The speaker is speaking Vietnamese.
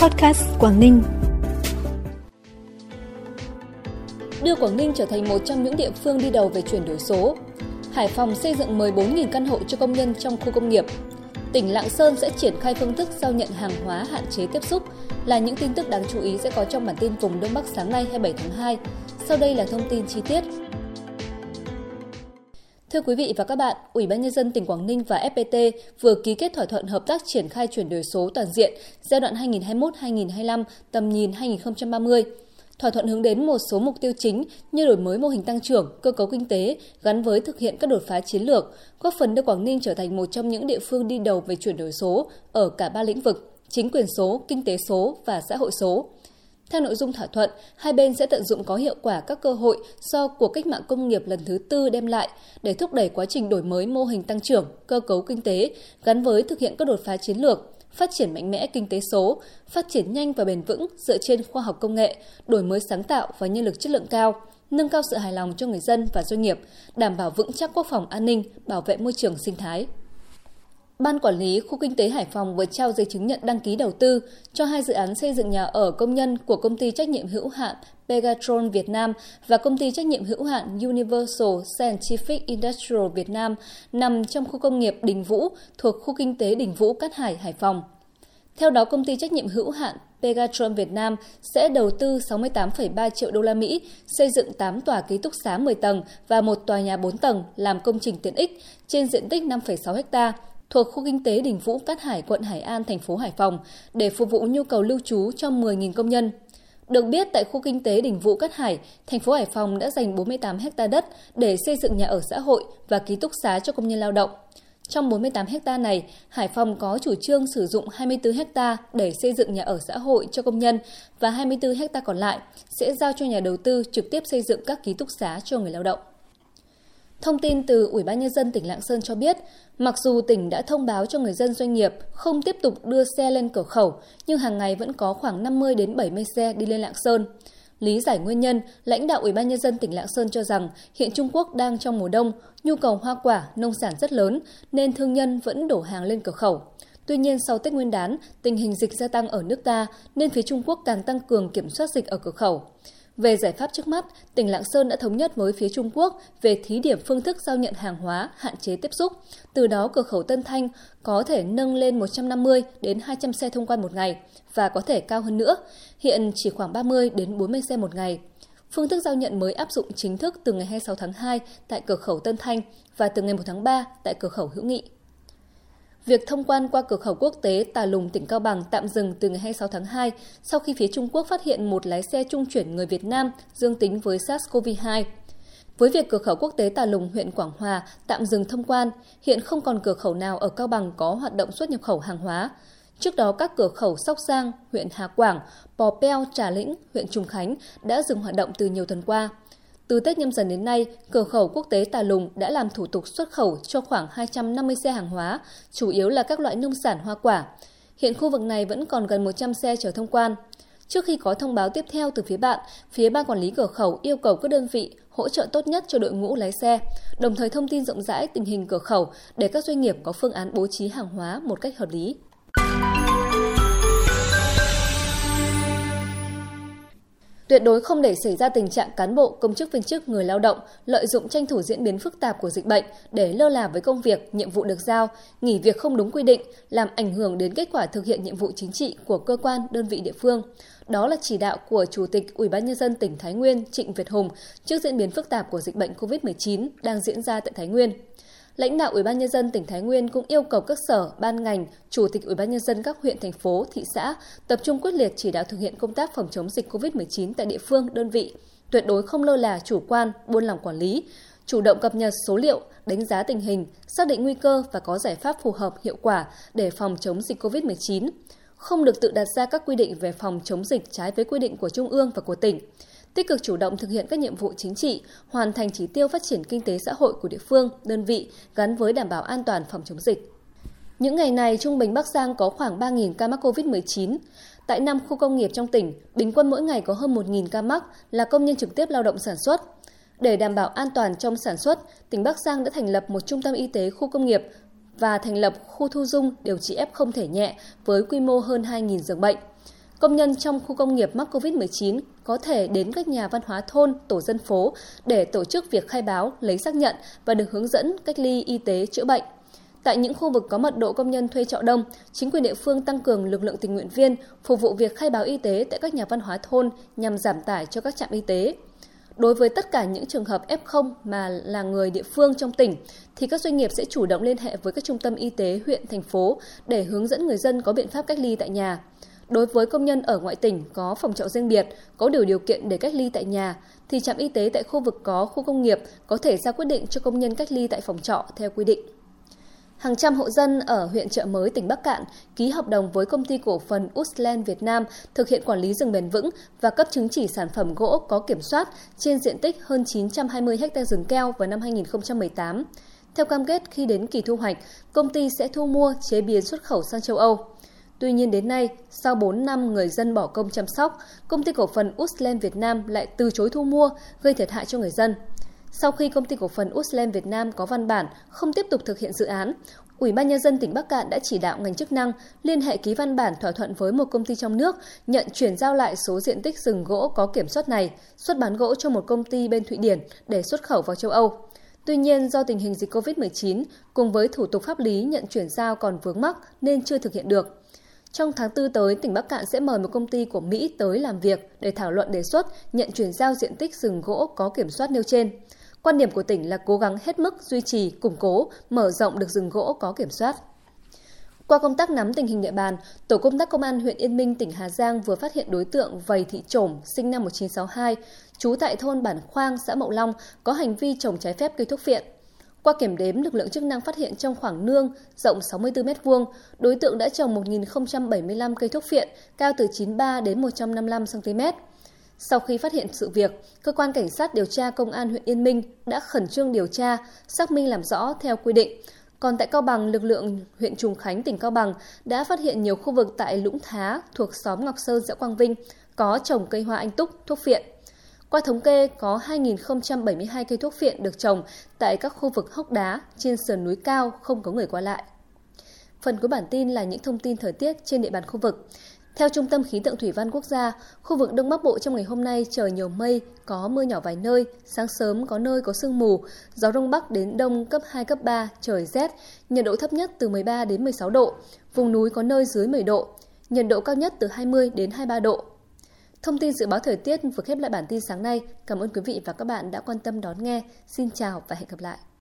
Podcast Quảng Ninh. Đưa Quảng Ninh trở thành một trong những địa phương đi đầu về chuyển đổi số. Hải Phòng xây dựng 14.000 căn hộ cho công nhân trong khu công nghiệp. Tỉnh Lạng Sơn sẽ triển khai phương thức giao nhận hàng hóa hạn chế tiếp xúc là những tin tức đáng chú ý sẽ có trong bản tin vùng Đông Bắc sáng nay 27 tháng 2. Sau đây là thông tin chi tiết. Thưa quý vị và các bạn, Ủy ban nhân dân tỉnh Quảng Ninh và FPT vừa ký kết thỏa thuận hợp tác triển khai chuyển đổi số toàn diện giai đoạn 2021-2025 tầm nhìn 2030. Thỏa thuận hướng đến một số mục tiêu chính như đổi mới mô hình tăng trưởng, cơ cấu kinh tế gắn với thực hiện các đột phá chiến lược, góp phần đưa Quảng Ninh trở thành một trong những địa phương đi đầu về chuyển đổi số ở cả ba lĩnh vực: chính quyền số, kinh tế số và xã hội số. Theo nội dung thỏa thuận, hai bên sẽ tận dụng có hiệu quả các cơ hội do cuộc cách mạng công nghiệp lần thứ tư đem lại để thúc đẩy quá trình đổi mới mô hình tăng trưởng, cơ cấu kinh tế gắn với thực hiện các đột phá chiến lược, phát triển mạnh mẽ kinh tế số, phát triển nhanh và bền vững dựa trên khoa học công nghệ, đổi mới sáng tạo và nhân lực chất lượng cao, nâng cao sự hài lòng cho người dân và doanh nghiệp, đảm bảo vững chắc quốc phòng an ninh, bảo vệ môi trường sinh thái. Ban quản lý khu kinh tế Hải Phòng vừa trao giấy chứng nhận đăng ký đầu tư cho hai dự án xây dựng nhà ở công nhân của công ty trách nhiệm hữu hạn Pegatron Việt Nam và công ty trách nhiệm hữu hạn Universal Scientific Industrial Việt Nam nằm trong khu công nghiệp Đình Vũ thuộc khu kinh tế Đình Vũ Cát Hải Hải Phòng. Theo đó, công ty trách nhiệm hữu hạn Pegatron Việt Nam sẽ đầu tư 68,3 triệu đô la Mỹ xây dựng 8 tòa ký túc xá 10 tầng và một tòa nhà 4 tầng làm công trình tiện ích trên diện tích 5,6 hectare thuộc khu kinh tế Đình Vũ, Cát Hải, quận Hải An, thành phố Hải Phòng để phục vụ nhu cầu lưu trú cho 10.000 công nhân. Được biết, tại khu kinh tế Đình Vũ Cát Hải, thành phố Hải Phòng đã dành 48 ha đất để xây dựng nhà ở xã hội và ký túc xá cho công nhân lao động. Trong 48 ha này, Hải Phòng có chủ trương sử dụng 24 ha để xây dựng nhà ở xã hội cho công nhân và 24 ha còn lại sẽ giao cho nhà đầu tư trực tiếp xây dựng các ký túc xá cho người lao động. Thông tin từ Ủy ban nhân dân tỉnh Lạng Sơn cho biết, mặc dù tỉnh đã thông báo cho người dân doanh nghiệp không tiếp tục đưa xe lên cửa khẩu, nhưng hàng ngày vẫn có khoảng 50 đến 70 xe đi lên Lạng Sơn. Lý giải nguyên nhân, lãnh đạo Ủy ban nhân dân tỉnh Lạng Sơn cho rằng hiện Trung Quốc đang trong mùa đông, nhu cầu hoa quả, nông sản rất lớn nên thương nhân vẫn đổ hàng lên cửa khẩu. Tuy nhiên sau Tết Nguyên đán, tình hình dịch gia tăng ở nước ta nên phía Trung Quốc càng tăng cường kiểm soát dịch ở cửa khẩu. Về giải pháp trước mắt, tỉnh Lạng Sơn đã thống nhất với phía Trung Quốc về thí điểm phương thức giao nhận hàng hóa, hạn chế tiếp xúc. Từ đó cửa khẩu Tân Thanh có thể nâng lên 150 đến 200 xe thông quan một ngày và có thể cao hơn nữa. Hiện chỉ khoảng 30 đến 40 xe một ngày. Phương thức giao nhận mới áp dụng chính thức từ ngày 26 tháng 2 tại cửa khẩu Tân Thanh và từ ngày 1 tháng 3 tại cửa khẩu Hữu Nghị. Việc thông quan qua cửa khẩu quốc tế Tà Lùng, tỉnh Cao Bằng tạm dừng từ ngày 26 tháng 2 sau khi phía Trung Quốc phát hiện một lái xe trung chuyển người Việt Nam dương tính với SARS-CoV-2. Với việc cửa khẩu quốc tế Tà Lùng, huyện Quảng Hòa tạm dừng thông quan, hiện không còn cửa khẩu nào ở Cao Bằng có hoạt động xuất nhập khẩu hàng hóa. Trước đó, các cửa khẩu Sóc Giang, huyện Hà Quảng, Pò Peo, Trà Lĩnh, huyện Trùng Khánh đã dừng hoạt động từ nhiều tuần qua. Từ Tết nhâm dần đến nay, cửa khẩu quốc tế Tà Lùng đã làm thủ tục xuất khẩu cho khoảng 250 xe hàng hóa, chủ yếu là các loại nông sản hoa quả. Hiện khu vực này vẫn còn gần 100 xe chờ thông quan. Trước khi có thông báo tiếp theo từ phía bạn, phía ban quản lý cửa khẩu yêu cầu các đơn vị hỗ trợ tốt nhất cho đội ngũ lái xe, đồng thời thông tin rộng rãi tình hình cửa khẩu để các doanh nghiệp có phương án bố trí hàng hóa một cách hợp lý. Tuyệt đối không để xảy ra tình trạng cán bộ, công chức viên chức, người lao động lợi dụng tranh thủ diễn biến phức tạp của dịch bệnh để lơ là với công việc, nhiệm vụ được giao, nghỉ việc không đúng quy định, làm ảnh hưởng đến kết quả thực hiện nhiệm vụ chính trị của cơ quan, đơn vị địa phương. Đó là chỉ đạo của Chủ tịch Ủy ban nhân dân tỉnh Thái Nguyên Trịnh Việt Hùng trước diễn biến phức tạp của dịch bệnh COVID-19 đang diễn ra tại Thái Nguyên. Lãnh đạo Ủy ban nhân dân tỉnh Thái Nguyên cũng yêu cầu các sở, ban ngành, chủ tịch Ủy ban nhân dân các huyện thành phố, thị xã tập trung quyết liệt chỉ đạo thực hiện công tác phòng chống dịch COVID-19 tại địa phương, đơn vị, tuyệt đối không lơ là chủ quan, buôn lỏng quản lý, chủ động cập nhật số liệu, đánh giá tình hình, xác định nguy cơ và có giải pháp phù hợp hiệu quả để phòng chống dịch COVID-19 không được tự đặt ra các quy định về phòng chống dịch trái với quy định của Trung ương và của tỉnh tích cực chủ động thực hiện các nhiệm vụ chính trị, hoàn thành chỉ tiêu phát triển kinh tế xã hội của địa phương, đơn vị gắn với đảm bảo an toàn phòng chống dịch. Những ngày này, trung bình Bắc Giang có khoảng 3.000 ca mắc COVID-19. Tại năm khu công nghiệp trong tỉnh, bình quân mỗi ngày có hơn 1.000 ca mắc là công nhân trực tiếp lao động sản xuất. Để đảm bảo an toàn trong sản xuất, tỉnh Bắc Giang đã thành lập một trung tâm y tế khu công nghiệp và thành lập khu thu dung điều trị F không thể nhẹ với quy mô hơn 2.000 giường bệnh công nhân trong khu công nghiệp mắc COVID-19 có thể đến các nhà văn hóa thôn, tổ dân phố để tổ chức việc khai báo, lấy xác nhận và được hướng dẫn cách ly y tế chữa bệnh. Tại những khu vực có mật độ công nhân thuê trọ đông, chính quyền địa phương tăng cường lực lượng tình nguyện viên phục vụ việc khai báo y tế tại các nhà văn hóa thôn nhằm giảm tải cho các trạm y tế. Đối với tất cả những trường hợp F0 mà là người địa phương trong tỉnh, thì các doanh nghiệp sẽ chủ động liên hệ với các trung tâm y tế huyện, thành phố để hướng dẫn người dân có biện pháp cách ly tại nhà. Đối với công nhân ở ngoại tỉnh có phòng trọ riêng biệt, có đủ điều kiện để cách ly tại nhà, thì trạm y tế tại khu vực có khu công nghiệp có thể ra quyết định cho công nhân cách ly tại phòng trọ theo quy định. Hàng trăm hộ dân ở huyện Trợ Mới, tỉnh Bắc Cạn ký hợp đồng với công ty cổ phần Usland Việt Nam thực hiện quản lý rừng bền vững và cấp chứng chỉ sản phẩm gỗ có kiểm soát trên diện tích hơn 920 ha rừng keo vào năm 2018. Theo cam kết khi đến kỳ thu hoạch, công ty sẽ thu mua chế biến xuất khẩu sang châu Âu. Tuy nhiên đến nay, sau 4 năm người dân bỏ công chăm sóc, công ty cổ phần Uslem Việt Nam lại từ chối thu mua, gây thiệt hại cho người dân. Sau khi công ty cổ phần Uslem Việt Nam có văn bản không tiếp tục thực hiện dự án, Ủy ban nhân dân tỉnh Bắc Cạn đã chỉ đạo ngành chức năng liên hệ ký văn bản thỏa thuận với một công ty trong nước nhận chuyển giao lại số diện tích rừng gỗ có kiểm soát này, xuất bán gỗ cho một công ty bên Thụy Điển để xuất khẩu vào châu Âu. Tuy nhiên, do tình hình dịch COVID-19 cùng với thủ tục pháp lý nhận chuyển giao còn vướng mắc nên chưa thực hiện được. Trong tháng 4 tới, tỉnh Bắc Cạn sẽ mời một công ty của Mỹ tới làm việc để thảo luận đề xuất nhận chuyển giao diện tích rừng gỗ có kiểm soát nêu trên. Quan điểm của tỉnh là cố gắng hết mức duy trì, củng cố, mở rộng được rừng gỗ có kiểm soát. Qua công tác nắm tình hình địa bàn, Tổ công tác Công an huyện Yên Minh, tỉnh Hà Giang vừa phát hiện đối tượng Vầy Thị Trổm, sinh năm 1962, trú tại thôn Bản Khoang, xã Mậu Long, có hành vi trồng trái phép cây thuốc viện. Qua kiểm đếm, lực lượng chức năng phát hiện trong khoảng nương rộng 64 m2, đối tượng đã trồng 1.075 cây thuốc phiện cao từ 93 đến 155 cm. Sau khi phát hiện sự việc, cơ quan cảnh sát điều tra công an huyện Yên Minh đã khẩn trương điều tra, xác minh làm rõ theo quy định. Còn tại Cao Bằng, lực lượng huyện Trùng Khánh, tỉnh Cao Bằng đã phát hiện nhiều khu vực tại Lũng Thá thuộc xóm Ngọc Sơn, xã Quang Vinh có trồng cây hoa anh túc, thuốc phiện. Qua thống kê, có 2.072 cây thuốc phiện được trồng tại các khu vực hốc đá trên sườn núi cao không có người qua lại. Phần cuối bản tin là những thông tin thời tiết trên địa bàn khu vực. Theo Trung tâm Khí tượng Thủy văn Quốc gia, khu vực Đông Bắc Bộ trong ngày hôm nay trời nhiều mây, có mưa nhỏ vài nơi, sáng sớm có nơi có sương mù, gió Đông Bắc đến Đông cấp 2, cấp 3, trời rét, nhiệt độ thấp nhất từ 13 đến 16 độ, vùng núi có nơi dưới 10 độ, nhiệt độ cao nhất từ 20 đến 23 độ. Thông tin dự báo thời tiết vừa khép lại bản tin sáng nay. Cảm ơn quý vị và các bạn đã quan tâm đón nghe. Xin chào và hẹn gặp lại.